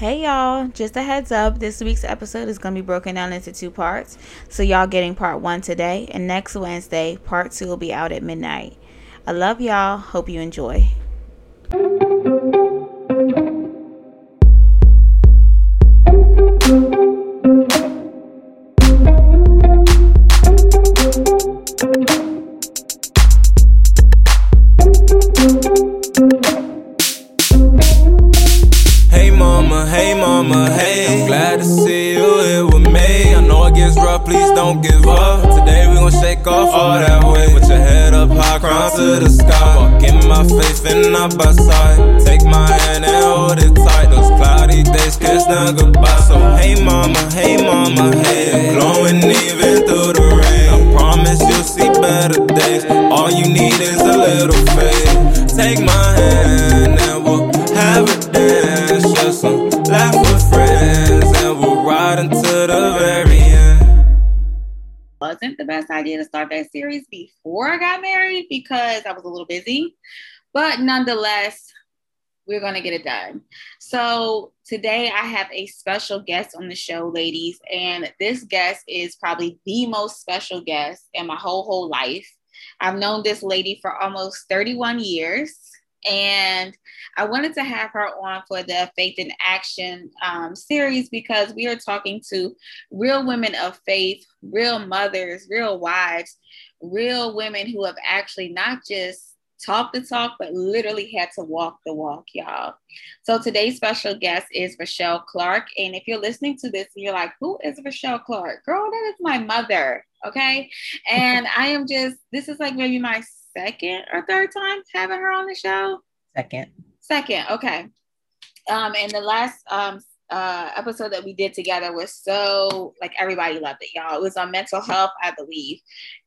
Hey y'all, just a heads up, this week's episode is going to be broken down into two parts. So y'all getting part 1 today and next Wednesday, part 2 will be out at midnight. I love y'all. Hope you enjoy. Best idea to start that series before I got married because I was a little busy. But nonetheless, we're going to get it done. So today I have a special guest on the show, ladies. And this guest is probably the most special guest in my whole, whole life. I've known this lady for almost 31 years. And I wanted to have her on for the Faith in Action um, series because we are talking to real women of faith, real mothers, real wives, real women who have actually not just talked the talk, but literally had to walk the walk, y'all. So today's special guest is Richelle Clark. And if you're listening to this and you're like, who is Richelle Clark? Girl, that is my mother. Okay. And I am just, this is like maybe my second or third time having her on the show. Second. Second, okay. Um, and the last um uh episode that we did together was so like everybody loved it, y'all. It was on mental health, I believe.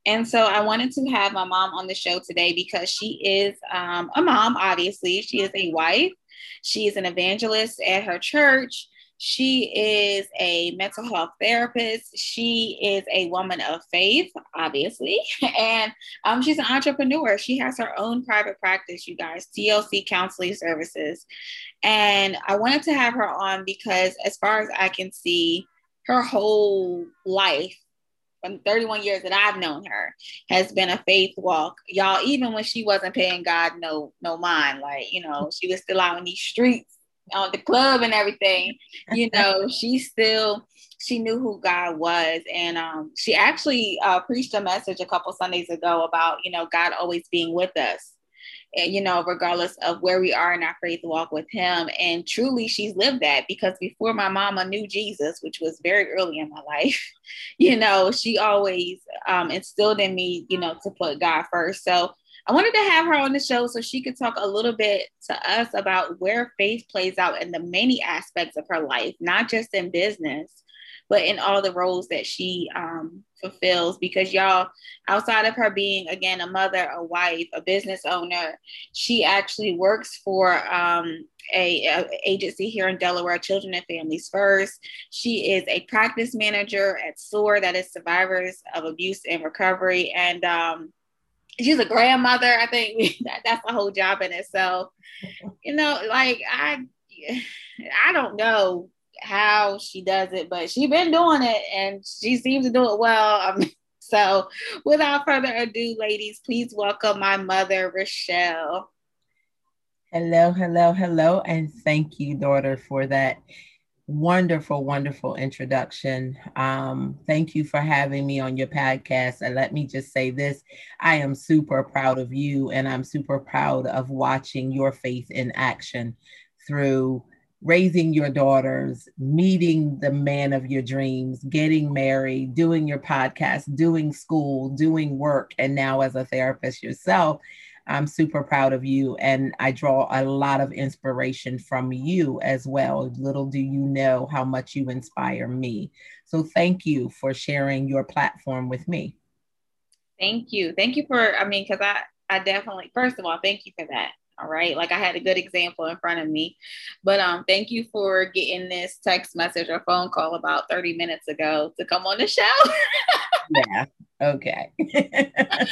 And so I wanted to have my mom on the show today because she is um a mom, obviously. She is a wife, she is an evangelist at her church. She is a mental health therapist. She is a woman of faith, obviously, and um, she's an entrepreneur. She has her own private practice, you guys, TLC Counseling Services. And I wanted to have her on because, as far as I can see, her whole life, from 31 years that I've known her, has been a faith walk. Y'all, even when she wasn't paying God no no mind, like you know, she was still out in these streets on the club and everything, you know, she still she knew who God was, and um, she actually uh, preached a message a couple Sundays ago about you know God always being with us, and you know regardless of where we are in our faith walk with Him, and truly she's lived that because before my mama knew Jesus, which was very early in my life, you know she always um, instilled in me you know to put God first. So I wanted to have her on the show so she could talk a little bit to us about where faith plays out in the many aspects of her life, not just in business, but in all the roles that she um, fulfills. Because y'all, outside of her being again a mother, a wife, a business owner, she actually works for um, a, a, agency here in Delaware, Children and Families First. She is a practice manager at SOAR, that is Survivors of Abuse and Recovery, and um, she's a grandmother. I think that, that's a whole job in itself. You know, like I, I don't know how she does it, but she's been doing it, and she seems to do it well. Um, so, without further ado, ladies, please welcome my mother, Richelle. Hello, hello, hello, and thank you, daughter, for that wonderful, wonderful introduction. Um, thank you for having me on your podcast. And let me just say this I am super proud of you, and I'm super proud of watching your faith in action through raising your daughters, meeting the man of your dreams, getting married, doing your podcast, doing school, doing work, and now as a therapist yourself. I'm super proud of you, and I draw a lot of inspiration from you as well. Little do you know how much you inspire me. So, thank you for sharing your platform with me. Thank you. Thank you for, I mean, because I, I definitely, first of all, thank you for that. All right. Like I had a good example in front of me. But um, thank you for getting this text message or phone call about 30 minutes ago to come on the show. yeah. Okay.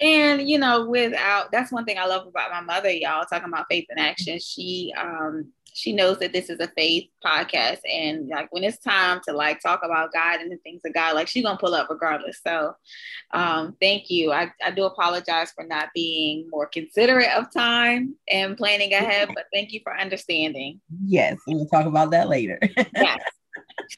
and you know, without that's one thing I love about my mother, y'all, talking about faith in action. She um she knows that this is a faith podcast. And like when it's time to like talk about God and the things of God, like she's gonna pull up regardless. So um, thank you. I, I do apologize for not being more considerate of time and planning ahead, but thank you for understanding. Yes, we'll talk about that later. yes.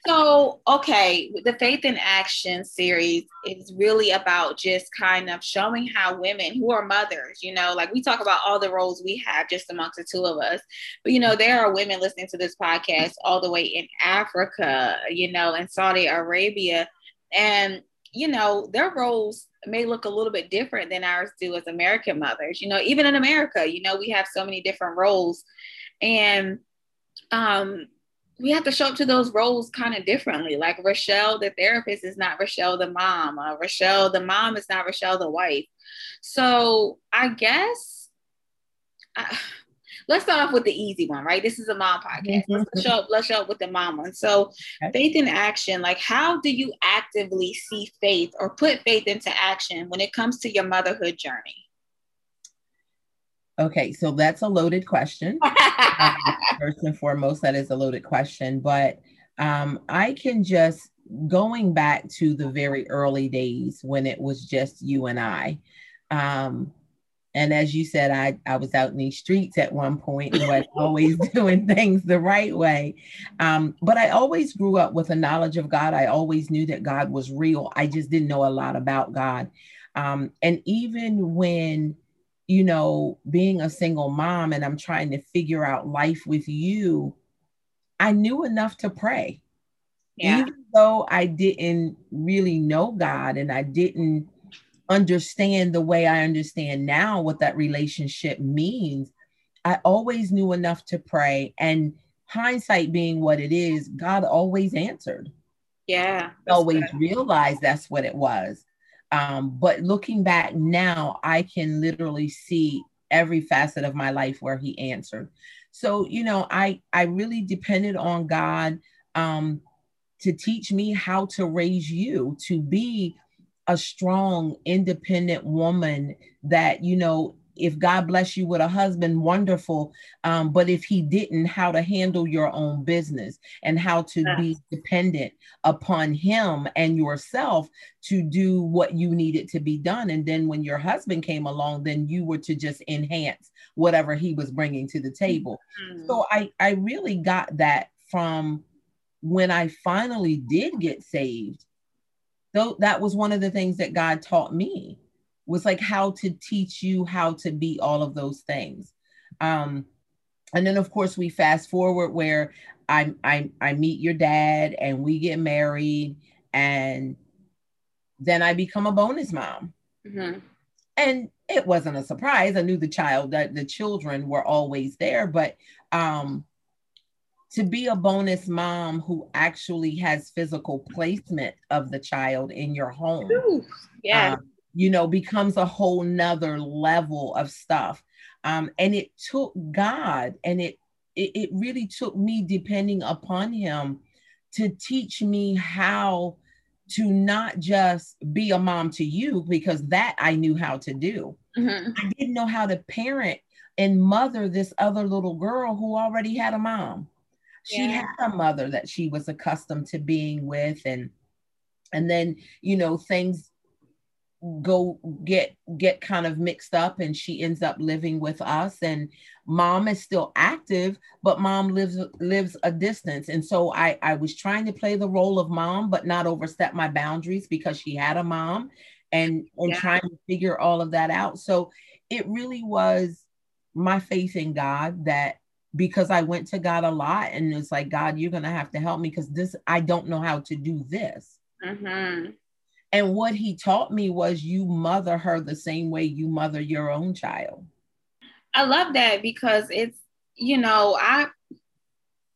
So, okay, the Faith in Action series is really about just kind of showing how women who are mothers, you know, like we talk about all the roles we have just amongst the two of us, but you know, there are women listening to this podcast all the way in Africa, you know, in Saudi Arabia, and you know, their roles may look a little bit different than ours do as American mothers. You know, even in America, you know, we have so many different roles, and um we have to show up to those roles kind of differently. Like Richelle, the therapist, is not Richelle, the mom. Uh, Richelle, the mom, is not Richelle, the wife. So I guess I, let's start off with the easy one, right? This is a mom podcast. Let's mm-hmm. show up. Let's show up with the mom one. So okay. faith in action. Like, how do you actively see faith or put faith into action when it comes to your motherhood journey? Okay, so that's a loaded question. um, first and foremost, that is a loaded question. But um, I can just going back to the very early days when it was just you and I. Um, and as you said, I, I was out in these streets at one point, but always doing things the right way. Um, but I always grew up with a knowledge of God. I always knew that God was real. I just didn't know a lot about God. Um, and even when you know, being a single mom and I'm trying to figure out life with you, I knew enough to pray. Yeah. Even though I didn't really know God and I didn't understand the way I understand now what that relationship means, I always knew enough to pray. And hindsight being what it is, God always answered. Yeah. Always good. realized that's what it was. Um, but looking back now, I can literally see every facet of my life where he answered. So, you know, I I really depended on God um, to teach me how to raise you to be a strong, independent woman that, you know, if God bless you with a husband, wonderful. Um, but if he didn't, how to handle your own business and how to yes. be dependent upon him and yourself to do what you needed to be done. And then when your husband came along, then you were to just enhance whatever he was bringing to the table. Mm-hmm. So I, I really got that from when I finally did get saved. Though that was one of the things that God taught me was like how to teach you how to be all of those things. Um, and then of course we fast forward where I, I I meet your dad and we get married and then I become a bonus mom. Mm-hmm. And it wasn't a surprise. I knew the child that the children were always there, but um, to be a bonus mom who actually has physical placement of the child in your home. Ooh, yeah. Um, you know, becomes a whole nother level of stuff. Um, and it took God and it, it, it really took me depending upon him to teach me how to not just be a mom to you because that I knew how to do. Mm-hmm. I didn't know how to parent and mother this other little girl who already had a mom. She yeah. had a mother that she was accustomed to being with and and then you know things go get get kind of mixed up and she ends up living with us and mom is still active but mom lives lives a distance and so i i was trying to play the role of mom but not overstep my boundaries because she had a mom and and yeah. trying to figure all of that out so it really was my faith in god that because i went to god a lot and it's like god you're gonna have to help me because this i don't know how to do this mm-hmm. And what he taught me was you mother her the same way you mother your own child. I love that because it's, you know, I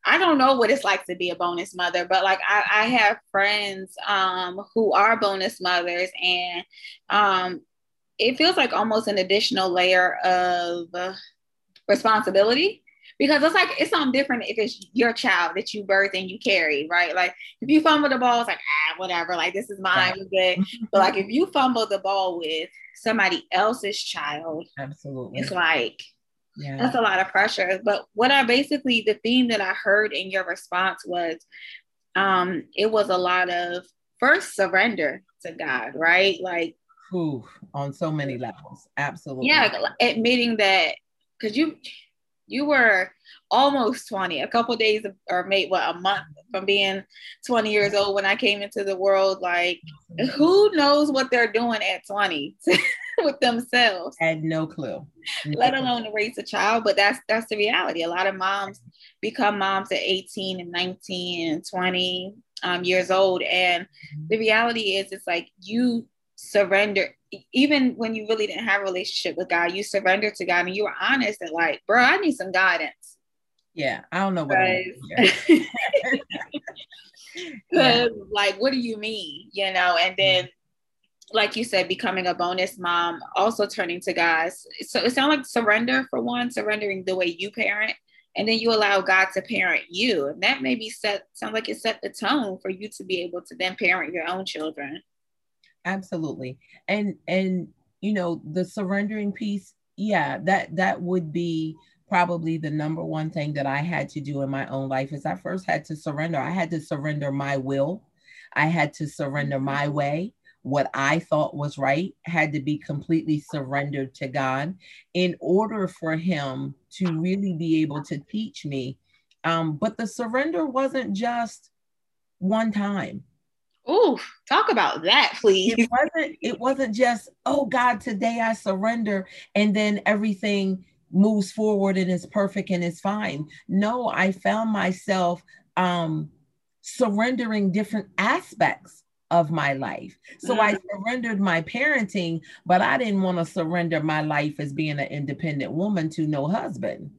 I don't know what it's like to be a bonus mother, but like I, I have friends um, who are bonus mothers, and um, it feels like almost an additional layer of responsibility because it's like it's something different if it's your child that you birth and you carry, right? Like if you fumble the ball, it's like ah, whatever, like this is mine, right. good. but like if you fumble the ball with somebody else's child, absolutely, it's like yeah. that's a lot of pressure. But what I basically the theme that I heard in your response was um it was a lot of first surrender to God, right? Like Ooh, on so many levels. Absolutely. Yeah, admitting that because you you were almost 20 a couple days or maybe what a month from being 20 years old when i came into the world like who knows what they're doing at 20 with themselves? Had no clue. Let alone to raise a child but that's that's the reality. A lot of moms become moms at 18 and 19 and 20 um, years old and the reality is it's like you surrender even when you really didn't have a relationship with God, you surrendered to God and you were honest and like, bro, I need some guidance. Yeah, I don't know what. yeah. like, what do you mean? You know, and mm-hmm. then, like you said, becoming a bonus mom, also turning to God. So it sounds like surrender for one, surrendering the way you parent, and then you allow God to parent you, and that maybe set sounds like it set the tone for you to be able to then parent your own children absolutely. And and you know the surrendering piece yeah that that would be probably the number one thing that i had to do in my own life is i first had to surrender. I had to surrender my will. I had to surrender my way what i thought was right had to be completely surrendered to god in order for him to really be able to teach me. Um, but the surrender wasn't just one time Ooh, talk about that, please. It wasn't, it wasn't just, oh God, today I surrender, and then everything moves forward and is perfect and is fine. No, I found myself um surrendering different aspects of my life. So mm-hmm. I surrendered my parenting, but I didn't want to surrender my life as being an independent woman to no husband.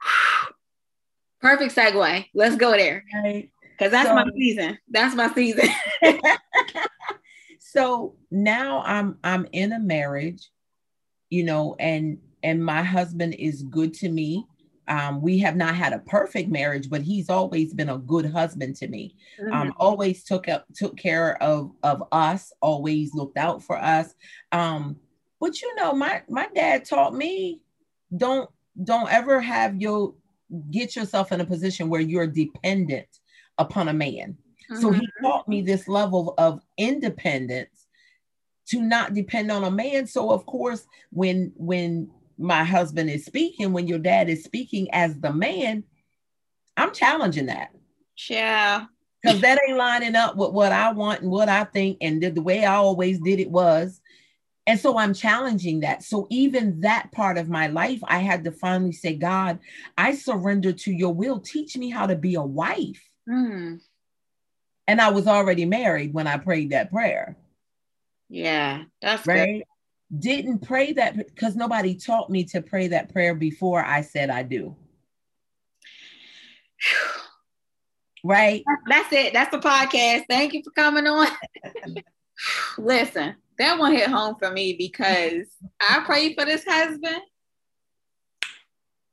Perfect segue. Let's go there. Right because that's so, my season. That's my season. so now I'm I'm in a marriage, you know, and and my husband is good to me. Um, we have not had a perfect marriage, but he's always been a good husband to me. Um, mm-hmm. Um, always took up took care of of us, always looked out for us. Um, but you know, my my dad taught me don't don't ever have your get yourself in a position where you're dependent upon a man. Mm-hmm. So he mm-hmm. taught me this level of independence to not depend on a man. So of course, when when my husband is speaking, when your dad is speaking as the man, I'm challenging that. Yeah. Because that ain't lining up with what I want and what I think. And the, the way I always did it was. And so I'm challenging that. So even that part of my life, I had to finally say, God, I surrender to your will. Teach me how to be a wife. Mm. And I was already married when I prayed that prayer. Yeah, that's right. Good. Didn't pray that because nobody taught me to pray that prayer before I said I do. right? That's it. That's the podcast. Thank you for coming on. Listen, that one hit home for me because I prayed for this husband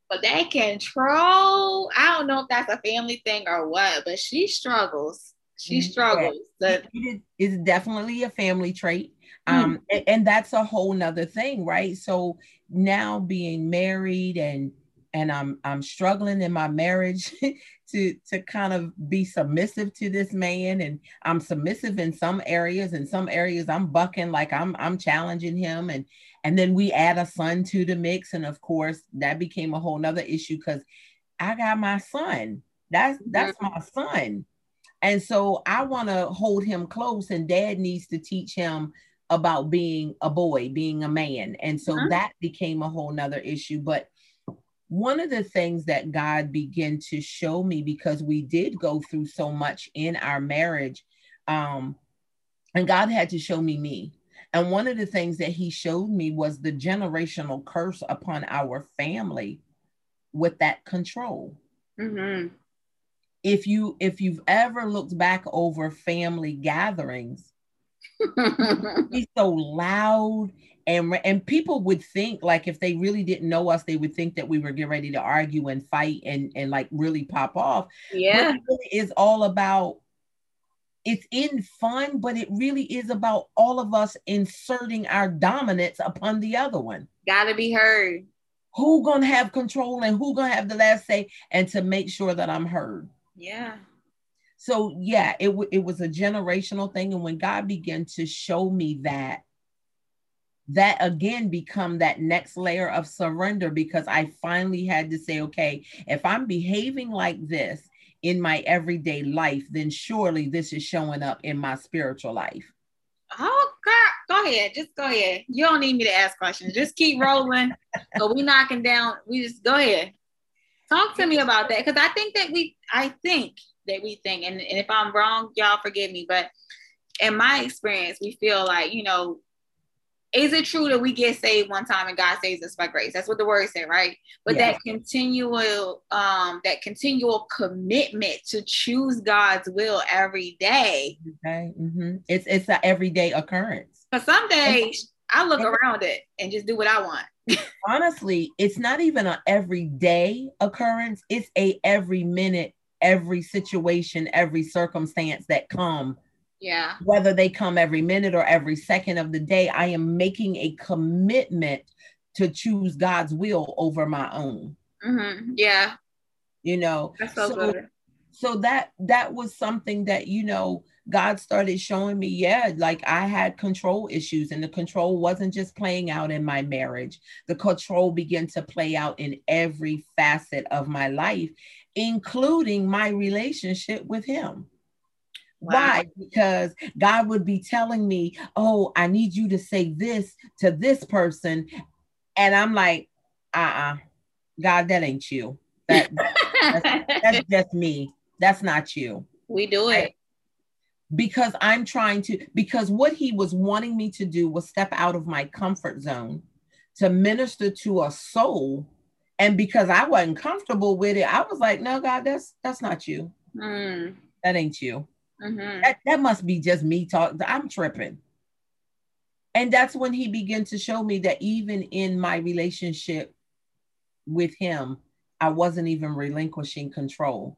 but that control, I don't know if that's a family thing or what, but she struggles. She mm-hmm. struggles. Yeah. It is definitely a family trait. Mm-hmm. Um, and, and that's a whole nother thing, right? So now being married and and I'm I'm struggling in my marriage to to kind of be submissive to this man and I'm submissive in some areas in some areas I'm bucking like I'm I'm challenging him and and then we add a son to the mix. And of course, that became a whole nother issue because I got my son. That's that's mm-hmm. my son. And so I want to hold him close, and dad needs to teach him about being a boy, being a man. And so mm-hmm. that became a whole nother issue. But one of the things that God began to show me because we did go through so much in our marriage, um, and God had to show me me. And one of the things that he showed me was the generational curse upon our family with that control. Mm-hmm. If you if you've ever looked back over family gatherings, he's so loud and and people would think like if they really didn't know us, they would think that we were getting ready to argue and fight and and like really pop off. Yeah, but it really is all about it's in fun, but it really is about all of us inserting our dominance upon the other one. Gotta be heard. who gonna have control and who gonna have the last say and to make sure that i'm heard Yeah. So yeah it, w- it was a generational thing and when god began to show me that that again become that next layer of surrender because i finally had to say okay if i'm behaving like this in my everyday life then surely this is showing up in my spiritual life Oh God, go ahead. Just go ahead. You don't need me to ask questions. Just keep rolling. so we knocking down. We just go ahead. Talk to me about that. Because I think that we I think that we think, and, and if I'm wrong, y'all forgive me, but in my experience, we feel like, you know, is it true that we get saved one time and God saves us by grace? That's what the word said, right? But Yes. that continual, um, that continual commitment to choose God's will every day. okay Mhm. it's it's an everyday occurrence But some days I look around it and just do what I want. honestly it's not even an everyday occurrence it's a every minute every situation every circumstance that come. Yeah. whether they come every minute or every second of the day i am making a commitment to choose god's will over my own. Hmm Yeah. you know so, So- so that that was something that you know god started showing me yeah like i had control issues and the control wasn't just playing out in my marriage. The control began to play out in every facet of my life including my relationship with him Wow. why because god would be telling me oh i need you to say this to this person and i'm like uh-uh god that ain't you that that's just me that's not you we do it. because I'm trying to, because what he was wanting me to do was step out of my comfort zone to minister to a soul. And because I wasn't comfortable with it, I was like, no, God, that's that's not you. Mm. That ain't you. hmm That, that must be just me talking. I'm tripping. And that's when he began to show me that even in my relationship with him, I wasn't even relinquishing control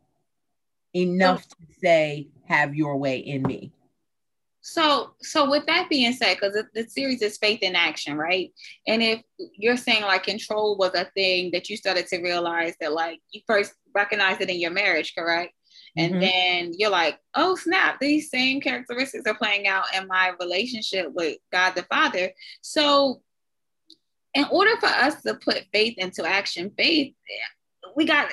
enough to say, have your way in me. So, so with that being said, because the, the series is faith in action, right? And if you're saying like control was a thing that you started to realize that like you first recognized it in your marriage, correct? And Mhm. then you're like, oh snap, these same characteristics are playing out in my relationship with God the Father. So, in order for us to put faith into action, faith, we got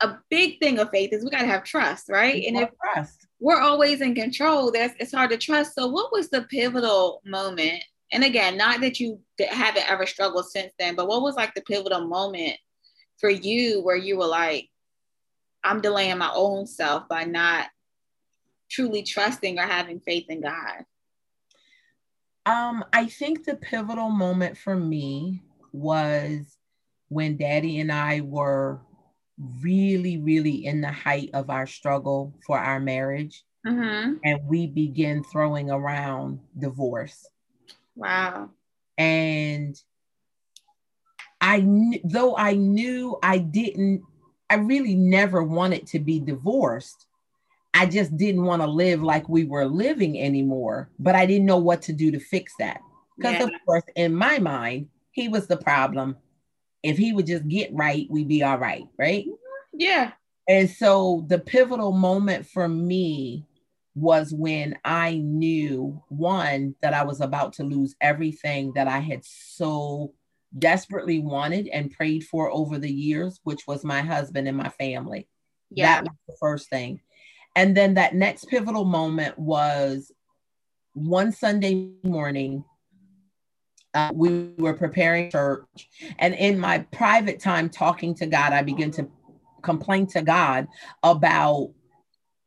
a big thing of faith is we got to have trust, right? And if trust. We're always in control. That's it's hard to trust. So what was the pivotal moment? And again not that you haven't ever struggled since then but what was like the pivotal moment for you where you were like i'm delaying my own self by not truly trusting or having faith in god? Um, I think the pivotal moment for me was when Daddy and I were really, really in the height of our struggle for our marriage, mm-hmm. and we begin throwing around divorce. wow And I, kn- though I knew I didn't, I really never wanted to be divorced. I just didn't want to live like we were living anymore, but I didn't know what to do to fix that. Because, Yeah. of course, in my mind, he was the problem. If he would just get right, we'd be all right, right? yeah And so the pivotal moment for me was when I knew one, that I was about to lose everything that I had so desperately wanted and prayed for over the years, which was my husband and my family. yeah That was the first thing. And then that next pivotal moment was one Sunday morning. Uh, we were preparing church, and in my private time talking to God, I began to complain to God about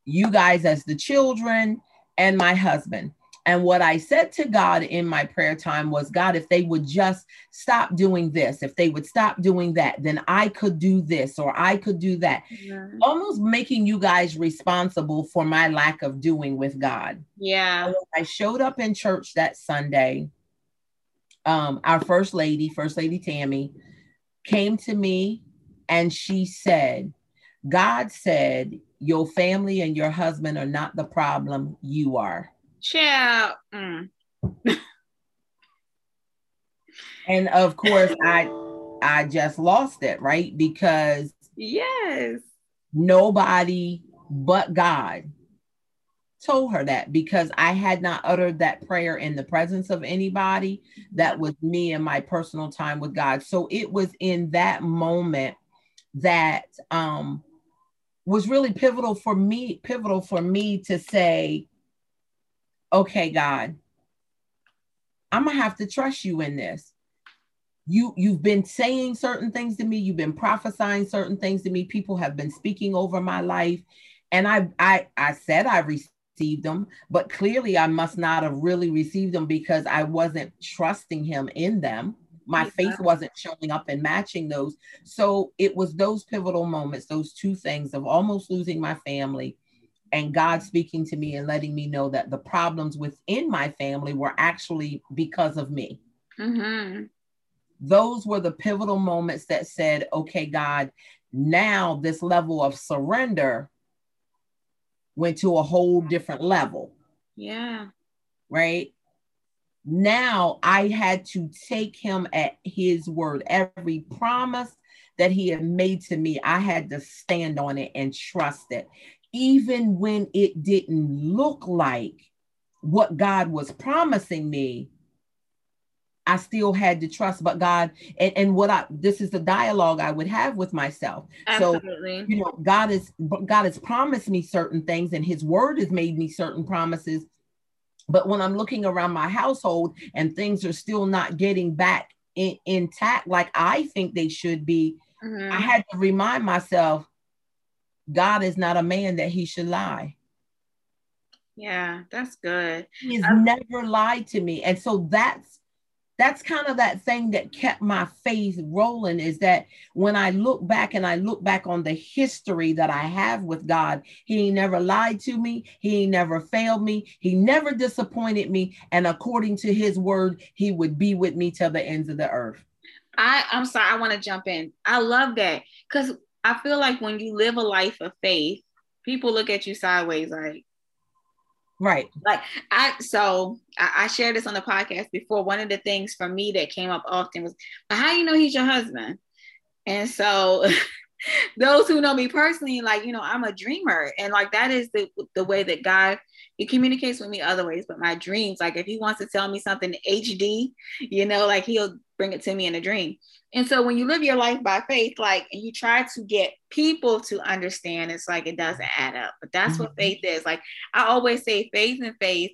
you guys as the children and my husband. And what I said to God in my prayer time was, God, if they would just stop doing this, if they would stop doing that, then I could do this or I could do that Mhm. almost making you guys responsible for my lack of doing with God. yeah When I showed up in church that Sunday. Um, our first lady, First Lady Tammy, came to me and she said, God said, Your family and your husband are not the problem, you are. Child. Mm. And of course, I I just lost it, right? Because yes, nobody but God told her that because I had not uttered that prayer in the presence of anybody. That was me and my personal time with God. So it was in that moment that um was really pivotal for me pivotal for me to say okay God I'm going to have to trust you in this you you've been saying certain things to me you've been prophesying certain things to me people have been speaking over my life and i i i said i received them but clearly i must not have really received them because i wasn't trusting him in them. My faith wasn't showing up and matching those. So it was those pivotal moments those two things of almost losing my family and god speaking to me and letting me know that the problems within my family were actually because of me. Mm-hmm. those were the pivotal moments that said okay god now this level of surrender went to a whole different level yeah right now I had to take him at his word. Every promise that he had made to me, I had to stand on it and trust it. Even when it didn't look like what God was promising me, I still had to trust, but God, and, and what I this is the dialogue I would have with myself. Absolutely. So, you know, God is God has promised me certain things, and His Word has made me certain promises but when I'm looking around my household and things are still not getting back in, intact like I think they should be, mm-hmm. I had to remind myself God is not a man that he should lie. Yeah, that's good. He's never lied to me. And so that's that's kind of that thing that kept my faith rolling is that when I look back and I look back on the history that I have with God, He never lied to me, He never failed me, He never disappointed me. And according to His word, He would be with me till the ends of the earth. I, I'm sorry, I want to jump in. I love that because I feel like when you live a life of faith, people look at you sideways like, Right. Like I so I, I, shared this on the podcast before. One of the things for me that came up often was how you know he's your husband. And so those who know me personally, like, you know, I'm a dreamer. And like that is the the way that God he communicates with me other ways, but my dreams, like if he wants to tell me something HD, you know, like he'll bring it to me in a dream. And so when you live your life by faith, like, and you try to get people to understand, it's like it doesn't add up. But that's mm-hmm. what faith is. Like I always say, faith and faith,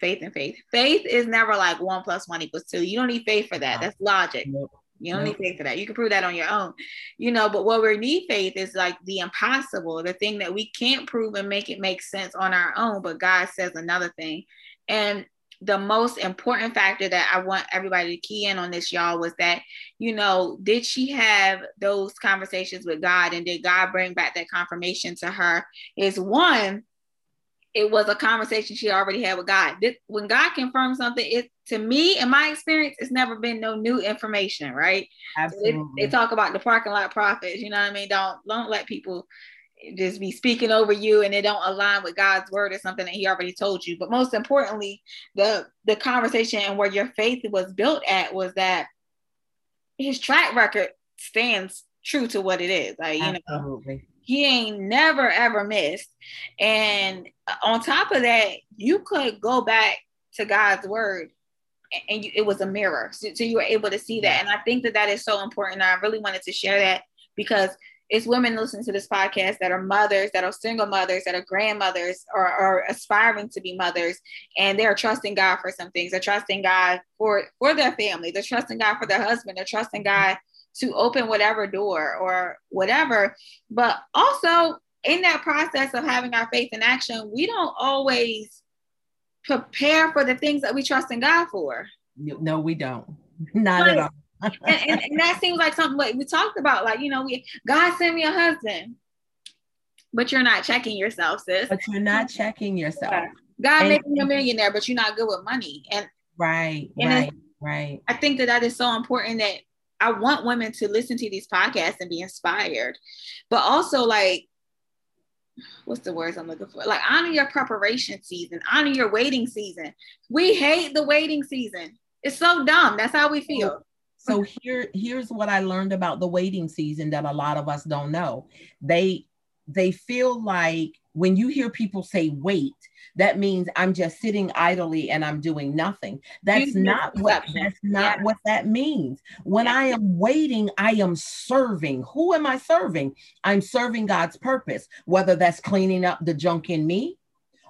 faith and faith. Faith is never like one plus one equals two. You don't need faith for that. That's logic. Nope. You don't need faith for that. You can prove that on your own, you know. But what we need faith is like the impossible, the thing that we can't prove and make it make sense on our own. But God says another thing, and the most important factor that I want everybody to key in on this, y'all, was that, you know, did she have those conversations with God and did God bring back that confirmation to her? Is one, it was a conversation she already had with God. This, when God confirms something, it to me, in my experience, it's never been no new information, right? Absolutely. So they, they, talk about the parking lot prophets, you know what I mean? Don't don't let people just be speaking over you and it don't align with God's word or something that he already told you. But most importantly, the the conversation and where your faith was built at was that his track record stands true to what it is. Like, you Absolutely. know, he ain't never ever missed. And on top of that, you could go back to God's word and you, it was a mirror. So, so you were able to see that. And I think that that is so important. I really wanted to share that because it's women listening to this podcast that are mothers, that are single mothers, that are grandmothers, or are aspiring to be mothers, and they're trusting God for some things. They're trusting God for for their family. They're trusting God for their husband. They're trusting God to open whatever door or whatever. But also in that process of having our faith in action, we don't always prepare for the things that we trust in God for. No, we don't. Not at all and, and, and, that seems like something like we talked about, like, you know, we God sent me a husband, but you're not checking yourself, sis. But you're not checking yourself. God made me a millionaire, but you're not good with money. And right, and right, right. I think that that is so important that I want women to listen to these podcasts and be inspired, but also like what's the words I'm looking for? Like honor your preparation season, honor your waiting season. We hate the waiting season. It's so dumb. That's how we feel So here here's what I learned about the waiting season that a lot of us don't know. They they feel like when you hear people say wait, that means I'm just sitting idly and I'm doing nothing. That's not what that's not yeah. what that means. When yeah. I am waiting, I am serving. Who am I serving? I'm serving God's purpose, whether that's cleaning up the junk in me,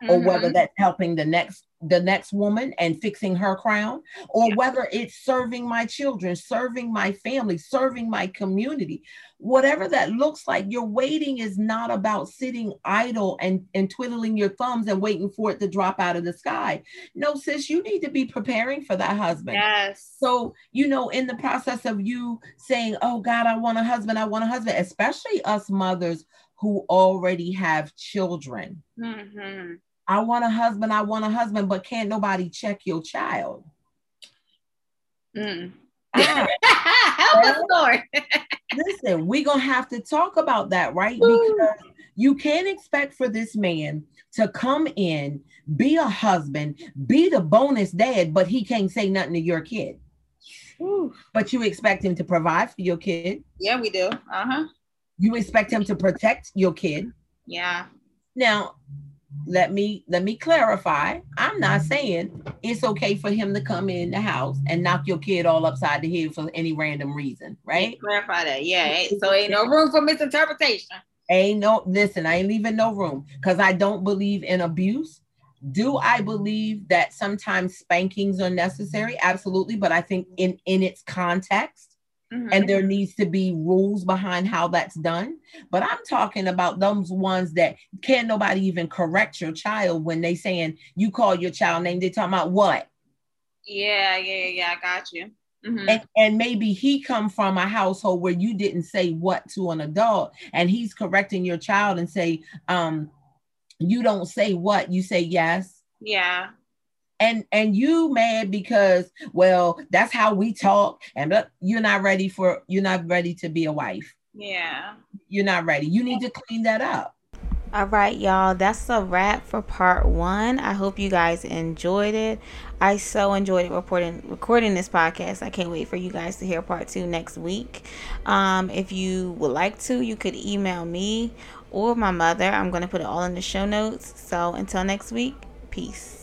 or mm-hmm. whether that's helping the next the next woman and fixing her crown, or yeah. whether it's serving my children, serving my family, serving my community, whatever that looks like, your waiting is not about sitting idle and, and twiddling your thumbs and waiting for it to drop out of the sky. No, sis, you need to be preparing for that husband. Yes. So, you know, in the process of you saying, Oh God, I want a husband, I want a husband, especially us mothers who already have children. Mm-hmm I want a husband, I want a husband, but can't nobody check your child. Mm. Ah. Help us, Lord. Listen, we're gonna have to talk about that, right? Because you can't expect for this man to come in, be a husband, be the bonus dad, but he can't say nothing to your kid. But you expect him to provide for your kid. Yeah, we do. Uh-huh. You expect him to protect your kid. Yeah. Now, let me let me clarify. I'm not saying it's okay for him to come in the house and knock your kid all upside the head for any random reason right? Clarify that. Yeah so ain't no room for misinterpretation. Ain't no listen i ain't leaving no room because i don't believe in abuse. Do i believe that sometimes spankings are necessary? Absolutely but i think in in its context Mm-hmm. And there needs to be rules behind how that's done. But I'm talking about those ones that can't nobody even correct your child when they saying you call your child name. They're talking about what? Yeah, yeah, yeah. I got you. Mm-hmm. And, and maybe he come from a household where you didn't say what to an adult and he's correcting your child and say um you don't say what you say yes yeah and and you mad because well that's how we talk and you're not ready for you're not ready to be a wife yeah you're not ready you need to clean that up all right, y'all, that's a wrap for part one. I hope you guys enjoyed it. I so enjoyed reporting recording this podcast. I can't wait for you guys to hear part two next week. Um, if you would like to, you could email me or my mother. I'm going to put it all in the show notes. So until next week, peace.